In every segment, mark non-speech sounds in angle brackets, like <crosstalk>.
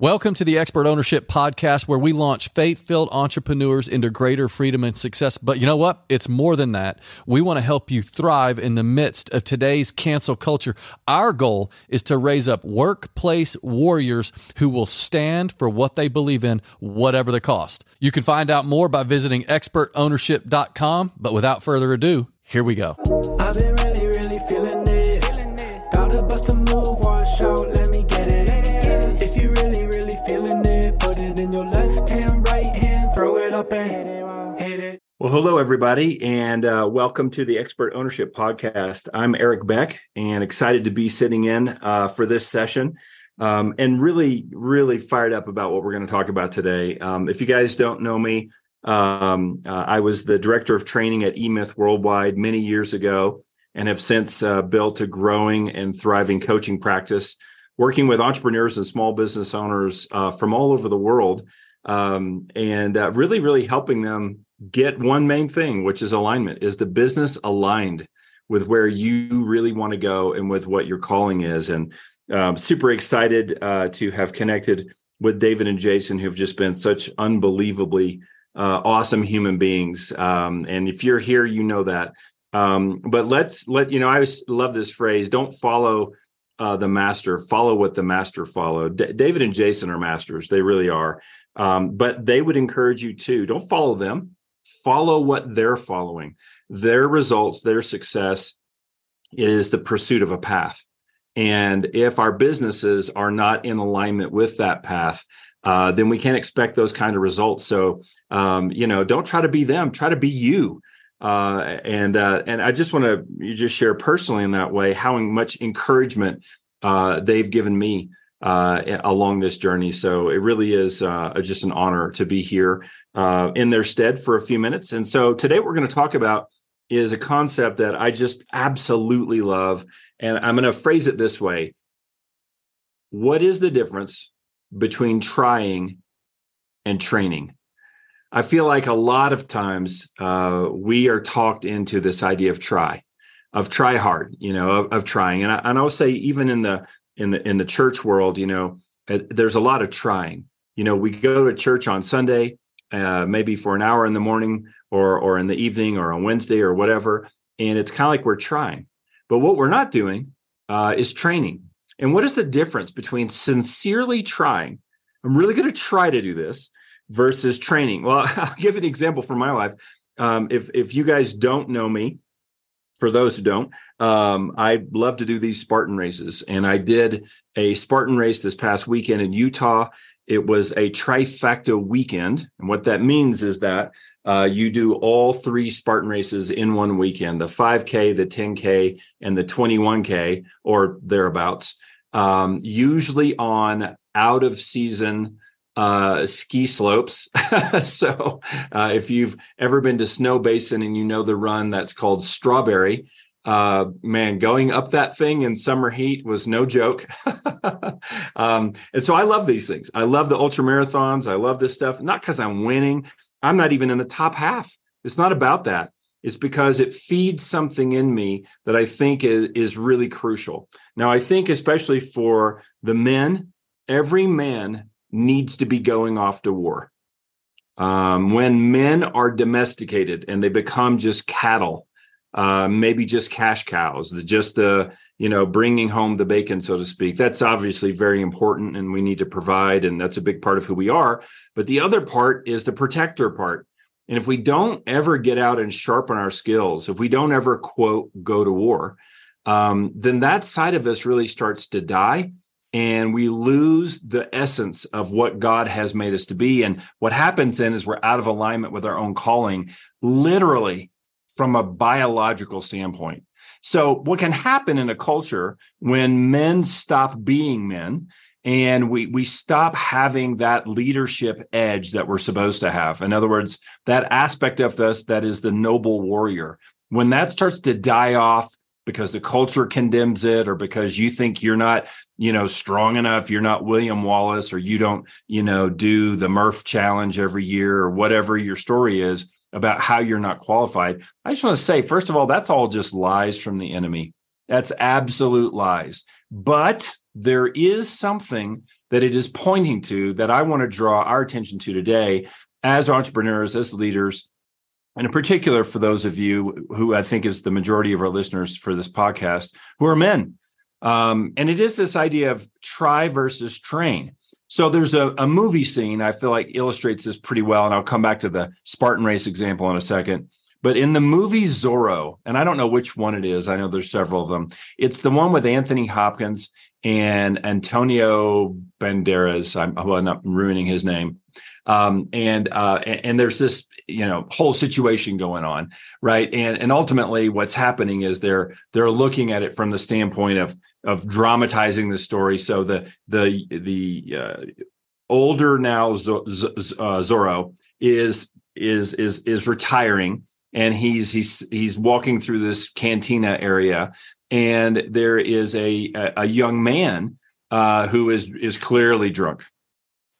Welcome to the Expert Ownership Podcast, where we launch faith filled entrepreneurs into greater freedom and success. But you know what? It's more than that. We want to help you thrive in the midst of today's cancel culture. Our goal is to raise up workplace warriors who will stand for what they believe in, whatever the cost. You can find out more by visiting expertownership.com. But without further ado, here we go. Well, hello, everybody, and uh, welcome to the Expert Ownership Podcast. I'm Eric Beck and excited to be sitting in uh, for this session um, and really, really fired up about what we're going to talk about today. Um, if you guys don't know me, um, uh, I was the director of training at eMyth Worldwide many years ago and have since uh, built a growing and thriving coaching practice, working with entrepreneurs and small business owners uh, from all over the world, um, and uh, really, really helping them get one main thing, which is alignment. Is the business aligned with where you really want to go and with what your calling is? And um, super excited uh, to have connected with David and Jason, who've just been such unbelievably uh, awesome human beings. Um, and if you're here, you know that. Um, but let's let you know. I always love this phrase: "Don't follow uh, the master, follow what the master followed." D- David and Jason are masters; they really are. Um, but they would encourage you to don't follow them. Follow what they're following. Their results, their success, is the pursuit of a path. And if our businesses are not in alignment with that path, uh, then we can't expect those kind of results. So, um, you know, don't try to be them. Try to be you. Uh, and uh, and I just want to just share personally in that way how much encouragement uh, they've given me uh, along this journey. So it really is uh, just an honor to be here in their stead for a few minutes. And so today we're going to talk about is a concept that I just absolutely love, and I'm going to phrase it this way: What is the difference between trying and training. I feel like a lot of times uh, we are talked into this idea of try, of try hard, you know, of, of trying. And I, and I'll say even in the in the in the church world, you know, uh, there's a lot of trying. You know, we go to church on Sunday, uh, maybe for an hour in the morning or or in the evening or on Wednesday or whatever, and it's kind of like we're trying. But what we're not doing uh, is training. And what is the difference between sincerely trying, I'm really going to try to do this, versus training? Well, <laughs> I'll give an example from my life. Um, if if you guys don't know me, for those who don't, um, I love to do these Spartan races, and I did a Spartan race this past weekend in Utah. It was a trifecta weekend, and what that means is that uh, you do all three Spartan races in one weekend: the 5K, the 10K, and the 21K, or thereabouts um, usually on out of season uh, ski slopes. <laughs> so uh, if you've ever been to Snowbasin and you know the run that's called Strawberry, uh, man, going up that thing in summer heat was no joke. <laughs> um, and so I love these things. I love the ultra marathons. I love this stuff, not because I'm winning. I'm not even in the top half. It's not about that. It's because it feeds something in me that I think is, is really crucial. Now, I think, especially for the men, every man needs to be going off to war. Um, when men are domesticated and they become just cattle, uh, maybe just cash cows, the, just the you know bringing home the bacon, so to speak. That's obviously very important, and we need to provide, and that's a big part of who we are. But the other part is the protector part. And if we don't ever get out and sharpen our skills, if we don't ever quote go to war, um, then that side of us really starts to die and we lose the essence of what God has made us to be. And what happens then is we're out of alignment with our own calling, literally from a biological standpoint. So, what can happen in a culture when men stop being men and we we stop having that leadership edge that we're supposed to have in other words that aspect of us that is the noble warrior when that starts to die off because the culture condemns it or because you think you're not you know strong enough you're not william wallace or you don't you know do the murph challenge every year or whatever your story is about how you're not qualified i just want to say first of all that's all just lies from the enemy that's absolute lies but there is something that it is pointing to that I want to draw our attention to today as entrepreneurs, as leaders, and in particular for those of you who I think is the majority of our listeners for this podcast, who are men. Um, and it is this idea of try versus train. So there's a, a movie scene I feel like illustrates this pretty well, and I'll come back to the Spartan race example in a second. But in the movie Zorro, and I don't know which one it is, I know there's several of them. It's the one with Anthony Hopkins and Antonio Banderas. I'm, well, not ruining his name. Um, and uh, and there's this you know whole situation going on, right? And and ultimately, what's happening is they're they're looking at it from the standpoint of of dramatizing the story. So the the the uh, older now Z- Z- uh, Zorro is is is is retiring and he's he's he's walking through this cantina area and there is a a, a young man uh, who is is clearly drunk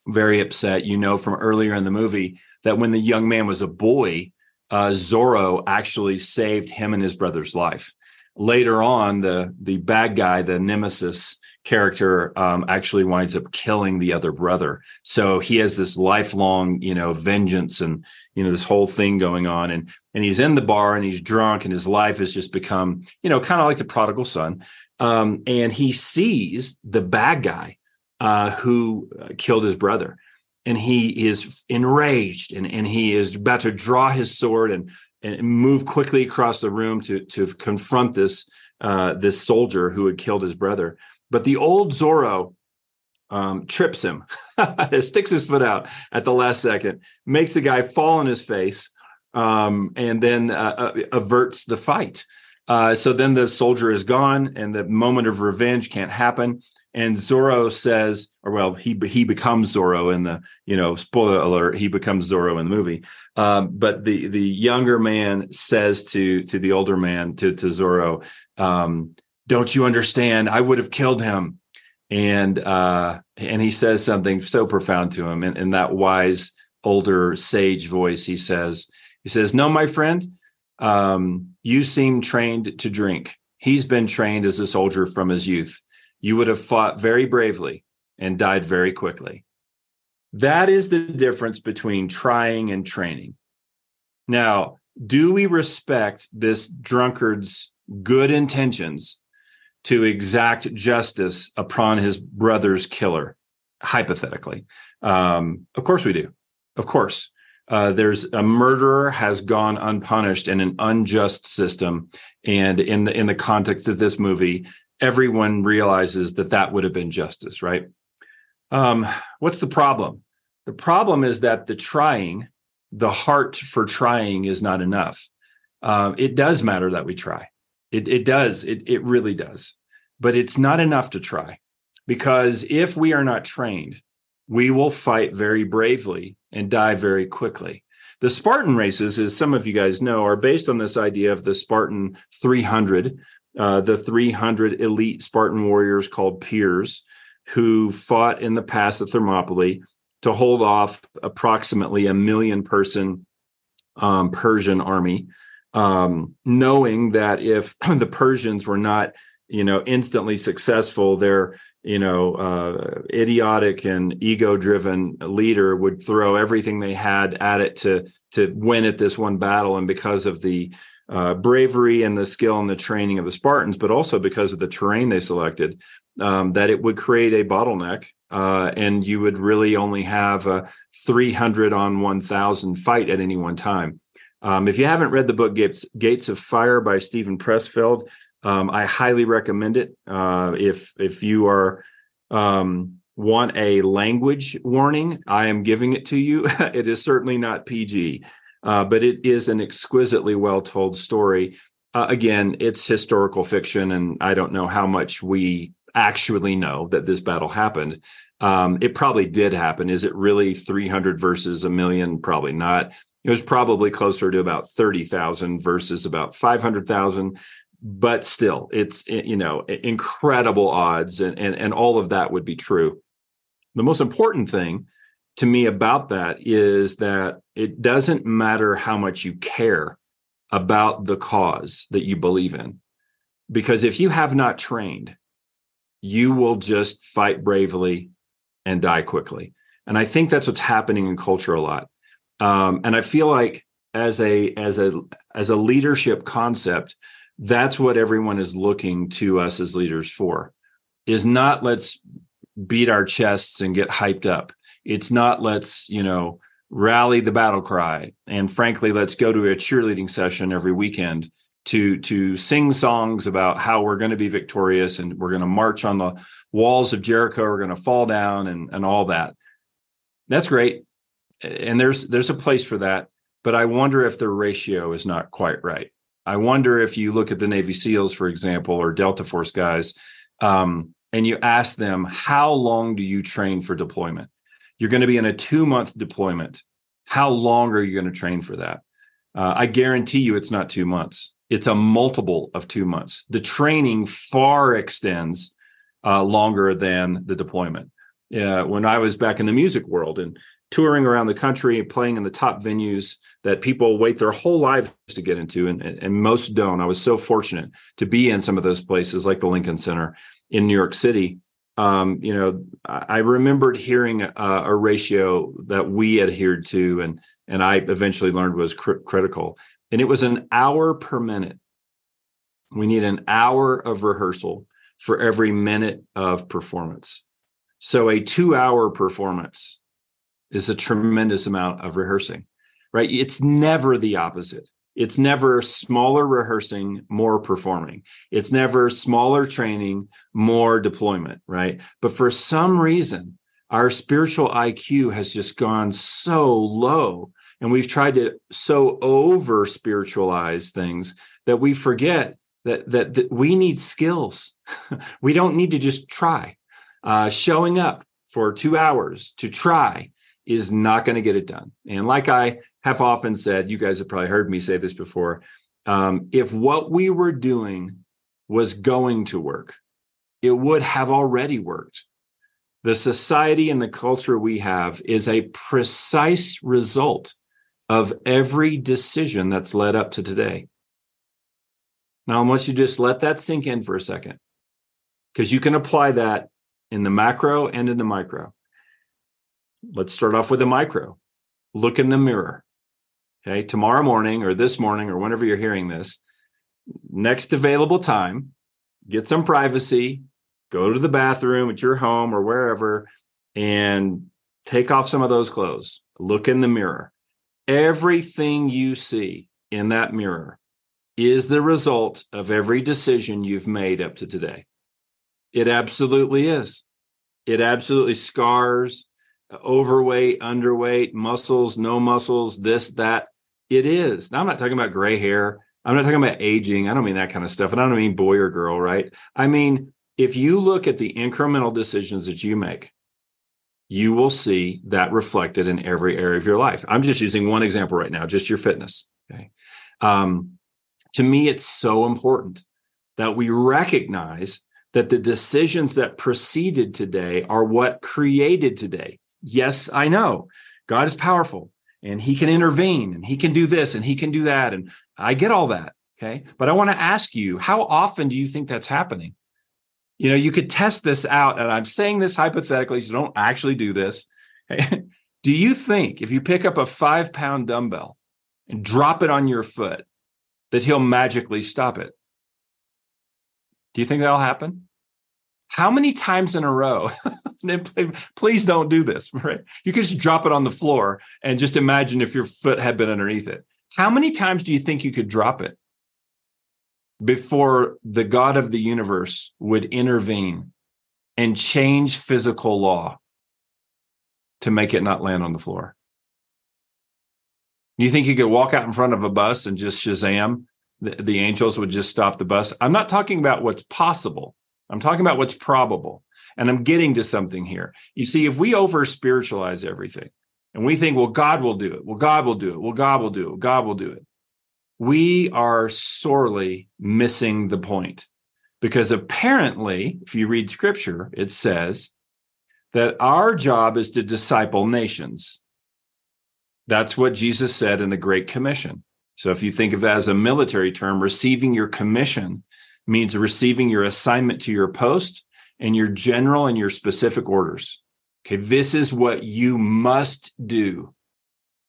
very upset you know from earlier in the movie that when the young man was a boy uh, zorro actually saved him and his brother's life later on the the bad guy the nemesis character um, actually winds up killing the other brother. So he has this lifelong you know vengeance and you know this whole thing going on. And and he's in the bar and he's drunk and his life has just become you know kind of like the prodigal son. Um, and he sees the bad guy uh, who uh, killed his brother. And he is enraged and, and he is about to draw his sword and and move quickly across the room to to confront this uh, this soldier who had killed his brother. But the old Zorro um, trips him, <laughs> sticks his foot out at the last second, makes the guy fall on his face, um, and then uh, uh, averts the fight. Uh, so then the soldier is gone, and the moment of revenge can't happen and Zorro says, or well, he he becomes Zorro in the you know spoiler alert, he becomes Zorro in the movie. Um, but the the younger man says to to the older man to to Zorro, um, "Don't you understand? I would have killed him." And uh, and he says something so profound to him in, in that wise older sage voice. He says, he says, "No, my friend, um, you seem trained to drink. He's been trained as a soldier from his youth." You would have fought very bravely and died very quickly. That is the difference between trying and training. Now, do we respect this drunkard's good intentions to exact justice upon his brother's killer? Hypothetically, um, of course we do. Of course, uh, there's a murderer has gone unpunished in an unjust system, and in the in the context of this movie, everyone realizes that that would have been justice, right? Um, what's the problem? The problem is that the trying, the heart for trying is not enough. Um, it does matter that we try. It, it does. It, it really does. But it's not enough to try because if we are not trained, we will fight very bravely and die very quickly. The Spartan races, as some of you guys know, are based on this idea of the Spartan 300, uh, the 300 elite Spartan warriors called Peers, who fought in the pass of Thermopylae to hold off approximately a million person um, Persian army, um, knowing that if <clears throat> the Persians were not, you know, instantly successful, their you know, uh, idiotic and ego-driven leader would throw everything they had at it to to win at this one battle, and because of the uh, bravery and the skill and the training of the Spartans, but also because of the terrain they selected, um, that it would create a bottleneck, uh, and you would really only have a 300 on 1,000 fight at any one time. Um, if you haven't read the book Gates, Gates of Fire by Steven Pressfield, um, I highly recommend it. Uh, if if you are um, want a language warning, I am giving it to you. <laughs> it is certainly not PG uh, but it is an exquisitely well told story. Uh, again, it's historical fiction, and I don't know how much we actually know that this battle happened. Um, it probably did happen. Is it really 300 versus a million? Probably not. It was probably closer to about 30,000 versus about 500,000. But still, it's you know incredible odds, and, and and all of that would be true. The most important thing to me about that is that it doesn't matter how much you care about the cause that you believe in. Because if you have not trained, you will just fight bravely and die quickly. And I think that's what's happening in culture a lot. Um, and I feel like as a as a as a leadership concept, that's what everyone is looking to us as leaders for. Is not let's beat our chests and get hyped up. It's not let's you know rally the battle cry. And frankly, let's go to a cheerleading session every weekend to to sing songs about how we're going to be victorious and we're going to march on the walls of Jericho, we're going to fall down and and all that. That's great. And there's there's a place for that, but I wonder if the ratio is not quite right. I wonder if you look at the Navy SEALs, for example, or Delta Force guys, um, and you ask them, how long do you train for deployment? You're going to be in a two month deployment. How long are you going to train for that? Uh, I guarantee you it's not two months. It's a multiple of two months. The training far extends uh, longer than the deployment. Uh, when I was back in the music world and touring around the country, playing in the top venues that people wait their whole lives to get into, and, and most don't. I was so fortunate to be in some of those places, like the Lincoln Center in New York City, um, you know, I remembered hearing a, a, ratio that we adhered to, and and I eventually learned was cr- critical, and it was an hour per minute. We need an hour of rehearsal for every minute of performance. So a two-hour performance is a tremendous amount of rehearsing, right? It's never the opposite. It's never smaller rehearsing, more performing. It's never smaller training, more deployment, right? But for some reason, our spiritual IQ has just gone so low and we've tried to so over spiritualize things that we forget that, that, that we need skills. <laughs> we don't need to just try. Uh, showing up for two hours to try is not going to get it done. And like I have often said, you guys have probably heard me say this before. Um, if what we were doing was going to work, it would have already worked. The society and the culture we have is a precise result of every decision that's led up to today. Now, I want you just let that sink in for a second, because you can apply that in the macro and in the micro. Let's start off with the micro. Look in the mirror. Okay. Tomorrow morning or this morning or whenever you're hearing this, next available time, get some privacy, go to the bathroom at your home or wherever, and take off some of those clothes. Look in the mirror. Everything you see in that mirror is the result of every decision you've made up to today. It absolutely is. It absolutely scars overweight, underweight, muscles, no muscles, this, that. It is. Now, I'm not talking about gray hair. I'm not talking about aging. I don't mean that kind of stuff. And I don't mean boy or girl, right? I mean, if you look at the incremental decisions that you make, you will see that reflected in every area of your life. I'm just using one example right now, just your fitness. Okay. Um, to me, it's so important that we recognize that the decisions that preceded today are what created today yes, I know God is powerful and he can intervene and he can do this and he can do that. And I get all that. Okay. But I want to ask you, how often do you think that's happening? You know, you could test this out. And I'm saying this hypothetically, so don't actually do this. <laughs> do you think if you pick up a five pound dumbbell and drop it on your foot, that he'll magically stop it? Do you think that'll happen? How many times in a row <laughs> please don't do this. <laughs> Right? You could just drop it on the floor and just imagine if your foot had been underneath it. How many times do you think you could drop it before the God of the universe would intervene and change physical law to make it not land on the floor? You think you could walk out in front of a bus and just Shazam? The, the angels would just stop the bus. I'm not talking about what's possible. I'm talking about what's probable. And I'm getting to something here. You see, if we over spiritualize everything and we think, well, God will do it, well, God will do it, well, God will do it, God will do it, we are sorely missing the point. Because apparently, if you read scripture, it says that our job is to disciple nations. That's what Jesus said in the Great Commission. So if you think of that as a military term, receiving your commission means receiving your assignment to your post and your general and your specific orders. Okay, this is what you must do.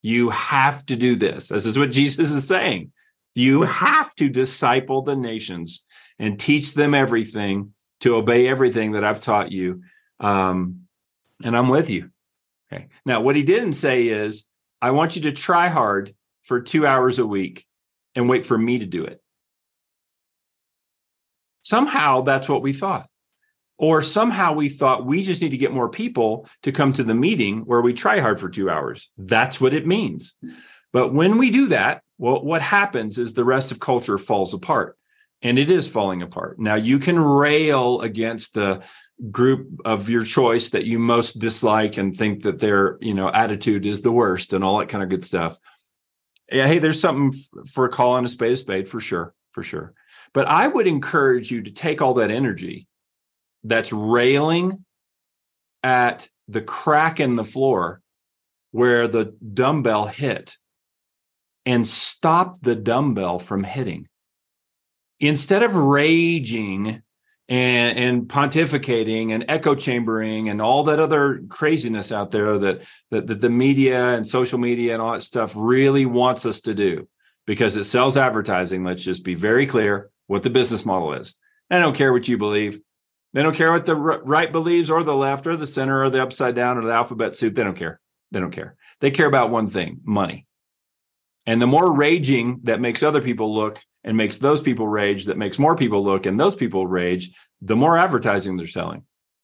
You have to do this. This is what Jesus is saying. You have to disciple the nations and teach them everything to obey everything that I've taught you. Um, and I'm with you. Okay. Now, what he didn't say is, I want you to try hard for two hours a week and wait for me to do it. Somehow that's what we thought. Or somehow we thought we just need to get more people to come to the meeting where we try hard for two hours. That's what it means. But when we do that, well, what happens is the rest of culture falls apart and it is falling apart. Now you can rail against the group of your choice that you most dislike and think that their, you know, attitude is the worst and all that kind of good stuff. Yeah, hey, there's something for calling a spade a spade for sure, for sure. But I would encourage you to take all that energy that's railing at the crack in the floor where the dumbbell hit and stop the dumbbell from hitting. Instead of raging and, and pontificating and echo chambering and all that other craziness out there that, that, that the media and social media and all that stuff really wants us to do because it sells advertising. Let's just be very clear what the business model is. They don't care what you believe. They don't care what the right believes or the left or the center or the upside down or the alphabet soup. They don't care. They don't care. They care about one thing money. And the more raging that makes other people look and makes those people rage, that makes more people look and those people rage, the more advertising they're selling.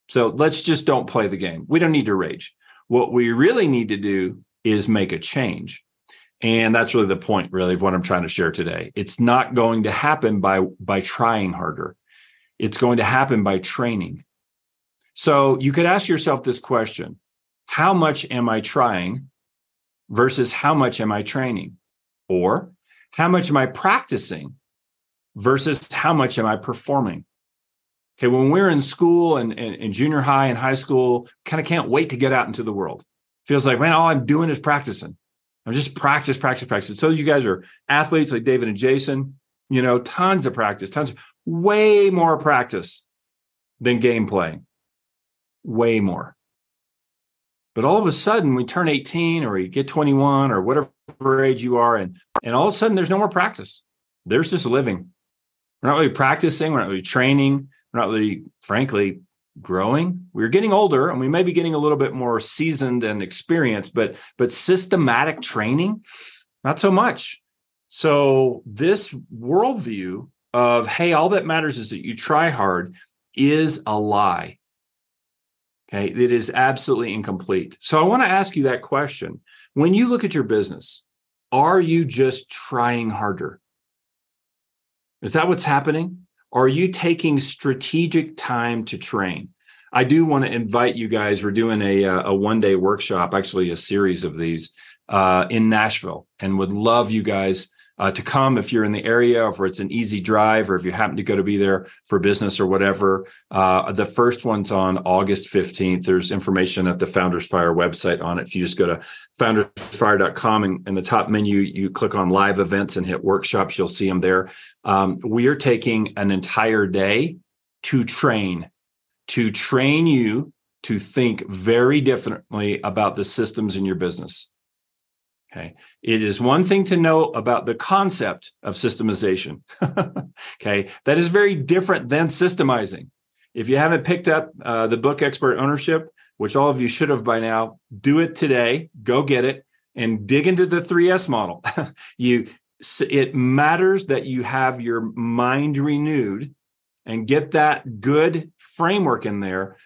So let's just don't play the game. We don't need to rage. What we really need to do is make a change. And that's really the point, really, of what I'm trying to share today. It's not going to happen by by trying harder. It's going to happen by training. So you could ask yourself this question How much am I trying versus how much am I training? Or how much am I practicing versus how much am I performing? Okay, when we're in school and, and junior high and high school, kind of can't wait to get out into the world. Feels like, man, all I'm doing is practicing. I'm just practice, practice, practice. So you guys are athletes like David and Jason, you know, tons of practice, tons. Of, way more practice than game playing. Way more. But all of a sudden, we turn 18 or we get 21 or whatever age you are, and, and all of a sudden, there's no more practice. There's just living. We're not really practicing. We're not really training. We're not really, frankly, growing. We're getting older and we may be getting a little bit more seasoned and experienced, but but systematic training, not so much. So this worldview of, hey, all that matters is that you try hard is a lie. Okay. It is absolutely incomplete. So I want to ask you that question. When you look at your business, are you just trying harder? Is that what's happening? Are you taking strategic time to train? I do want to invite you guys. We're doing a, a one day workshop, actually, a series of these uh, in Nashville, and would love you guys uh, to come if you're in the area, or if it's an easy drive, or if you happen to go to be there for business or whatever. Uh, the first one's on August 15th. There's information at the Founders Fire website on it. If you just go to foundersfire.com and in the top menu, you click on live events and hit workshops, you'll see them there. Um, we are taking an entire day to train, to train you to think very differently about the systems in your business. Okay. It is one thing to know about the concept of systemization. <laughs> okay. That is very different than systemizing. If you haven't picked up uh, the book Expert Ownership, which all of you should have by now, do it today. Go get it and dig into the 3S model. <laughs> you it matters that you have your mind renewed and get that good framework in there.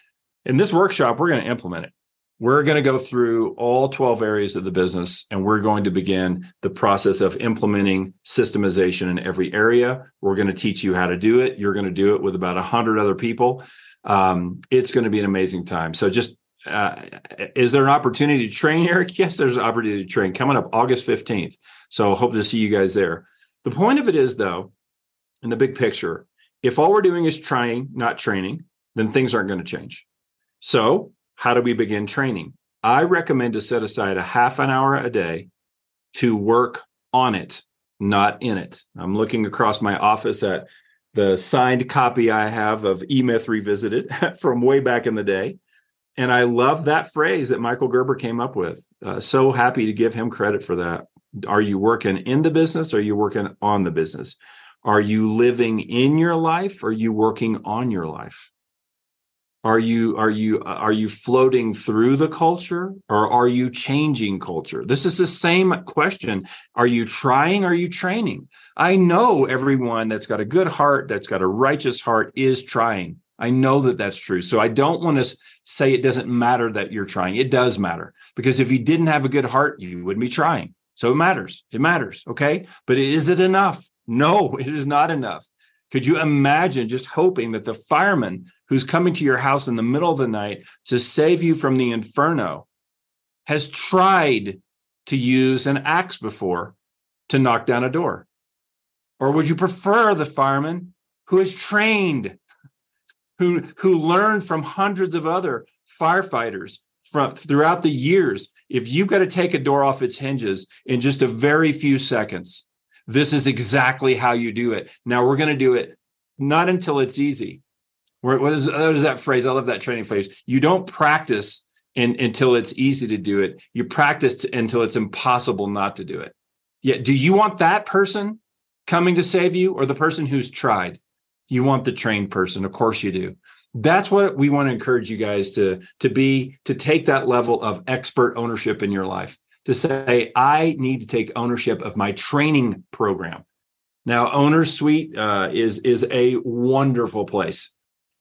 In this workshop, we're going to implement it we're going to go through all 12 areas of the business and we're going to begin the process of implementing systemization in every area. We're going to teach you how to do it. You're going to do it with about 100 other people. Um, it's going to be an amazing time. So, just uh, is there an opportunity to train, Eric? <laughs> Yes, there's an opportunity to train coming up August 15th. So, hope to see you guys there. The point of it is, though, in the big picture, if all we're doing is trying, not training, then things aren't going to change. So, how do we begin training? I recommend to set aside a half an hour a day to work on it, not in it. I'm looking across my office at the signed copy I have of E Myth Revisited <laughs> from way back in the day. And I love that phrase that Michael Gerber came up with. Uh, so happy to give him credit for that. Are you working in the business? Are you working on the business? Are you living in your life? Or are you working on your life? Are you are you are you floating through the culture or are you changing culture? This is the same question. Are you trying? Are you training? I know everyone that's got a good heart, that's got a righteous heart, is trying. I know that that's true. So I don't want to say it doesn't matter that you're trying. It does matter because if you didn't have a good heart, you wouldn't be trying. So it matters. It matters. Okay. But is it enough? No, <laughs> it is not enough. Could you imagine just hoping that the fireman who's coming to your house in the middle of the night to save you from the inferno has tried to use an axe before to knock down a door? Or would you prefer the fireman who is trained, who, who learned from hundreds of other firefighters from throughout the years? If you've got to take a door off its hinges in just a very few seconds, this is exactly how you do it. Now we're going to do it not until it's easy. What is, what is that phrase? I love that training phrase. You don't practice in, until it's easy to do it. You practice until it's impossible not to do it. Yeah. Do you want that person coming to save you or the person who's tried? You want the trained person. Of course you do. That's what we want to encourage you guys to, to be, to take that level of expert ownership in your life to say, I need to take ownership of my training program. Now, Owner's Suite uh, is, is a wonderful place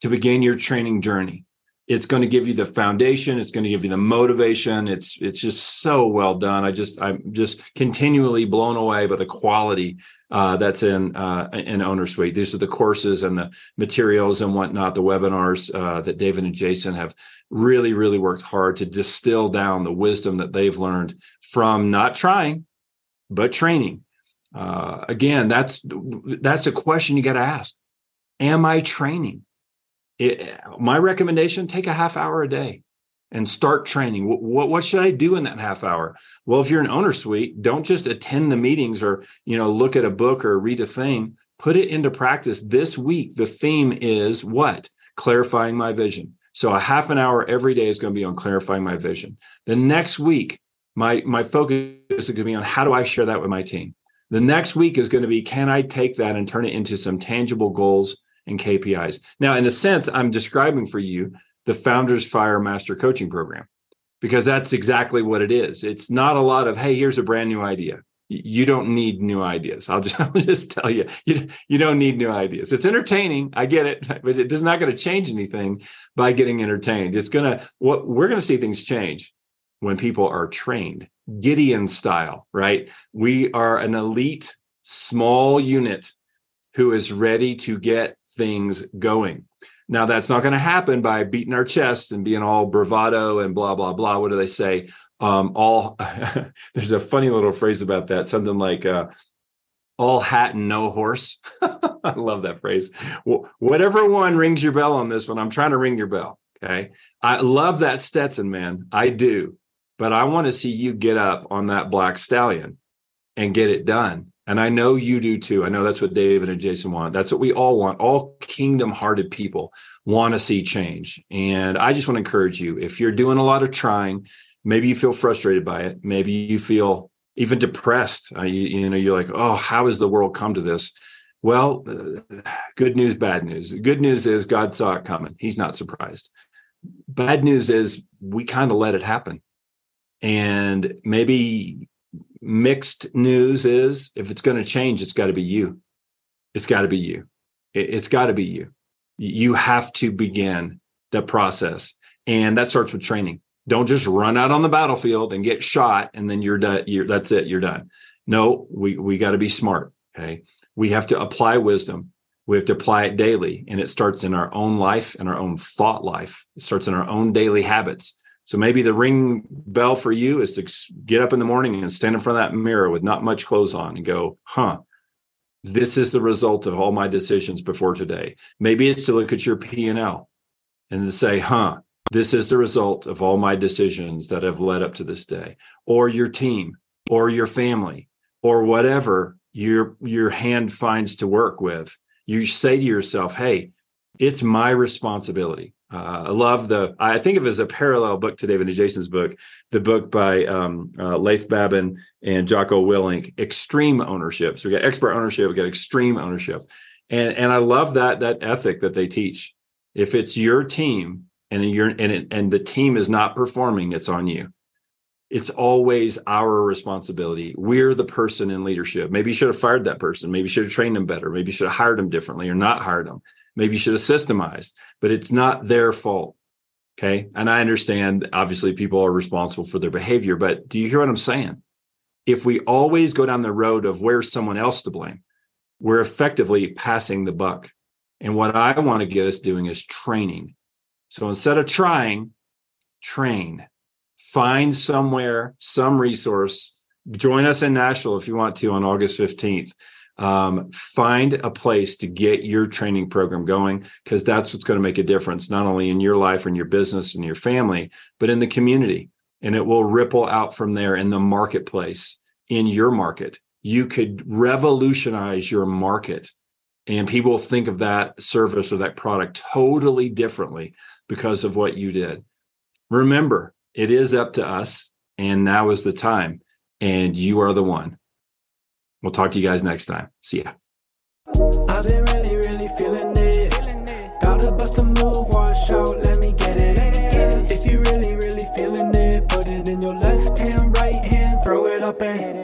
to begin your training journey. It's going to give you the foundation. It's going to give you the motivation. It's it's just so well done. I just I'm just continually blown away by the quality uh, that's in uh, in Owner Suite. These are the courses and the materials and whatnot, the webinars uh, that David and Jason have really, really worked hard to distill down the wisdom that they've learned from not trying, but training. Uh, again, that's that's a question you got to ask. Am I training? It, my recommendation: take a half hour a day and start training. What, what, what should I do in that half hour? Well, if you're an owner suite, don't just attend the meetings or you know look at a book or read a thing. Put it into practice this week. The theme is what? Clarifying my vision. So a half an hour every day is going to be on clarifying my vision. The next week, my my focus is going to be on how do I share that with my team. The next week is going to be can I take that and turn it into some tangible goals and KPIs. Now, in a sense, I'm describing for you the Founders Fire Master Coaching Program because that's exactly what it is. It's not a lot of, hey, here's a brand new idea. You don't need new ideas. I'll just, <laughs> I'll just tell you, you, you don't need new ideas. It's entertaining. I get it, <laughs> but it is not going to change anything by getting entertained. It's going to, what we're going to see things change when people are trained, Gideon style, right? We are an elite small unit who is ready to get things going. Now, that's not going to happen by beating our chest and being all bravado and blah, blah, blah. What do they say? Um, all <laughs> there's a funny little phrase about that, something like uh, all hat and no horse. <laughs> I love that phrase. Whatever one rings your bell on this one, I'm trying to ring your bell. Okay. I love that Stetson, man. I do. But I want to see you get up on that black stallion and get it done and I know you do too. I know that's what David and Jason want. That's what we all want. All kingdom hearted people want to see change. And I just want to encourage you if you're doing a lot of trying, maybe you feel frustrated by it. Maybe you feel even depressed. Uh, you, you know, you're like, oh, how has the world come to this? Well, uh, good news, bad news. Good news is God saw it coming. He's not surprised. Bad news is we kind of let it happen. And maybe mixed news is if it's going to change, it's got to be you. It's got to be you. It's got to be you. You have to begin the process. And that starts with training. Don't just run out on the battlefield and get shot and then you're done. You're, that's it. You're done. No, we, we got to be smart. Okay. We have to apply wisdom. We have to apply it daily. And it starts in our own life and our own thought life. It starts in our own daily habits. So maybe the ring bell for you is to get up in the morning and stand in front of that mirror with not much clothes on and go, huh, this is the result of all my decisions before today. Maybe it's to look at your P&L and to say, huh, this is the result of all my decisions that have led up to this day or your team or your family or whatever your your hand finds to work with you say to yourself hey it's my responsibility Uh, I love the. I think of it as a parallel book to David and Jason's book, the book by um, uh, Leif Babin and Jocko Willink, Extreme Ownership. So we got expert ownership, we got extreme ownership, and and I love that that ethic that they teach. If it's your team and you're and it, and the team is not performing, it's on you. It's always our responsibility. We're the person in leadership. Maybe you should have fired that person. Maybe you should have trained them better. Maybe you should have hired them differently or not hired them Maybe you should have systemized, but it's not their fault. Okay. And I understand obviously people are responsible for their behavior, but do you hear what I'm saying? If we always go down the road of where's someone else to blame, we're effectively passing the buck. And what I want to get us doing is training. So instead of trying, train. Find somewhere, some resource. Join us in Nashville if you want to on August 15th um, find a place to get your training program going because that's what's going to make a difference not only in your life and your business and your family but in the community. And it will ripple out from there in the marketplace in your market. You could revolutionize your market and people think of that service or that product totally differently because of what you did. Remember it is up to us and now is the time and you are the one We'll talk to you guys next time. See ya. I've been really, really feeling it. Bust a move, wash out, let me get it. If you really, really feeling it, put it in your left hand, right hand, throw it up and.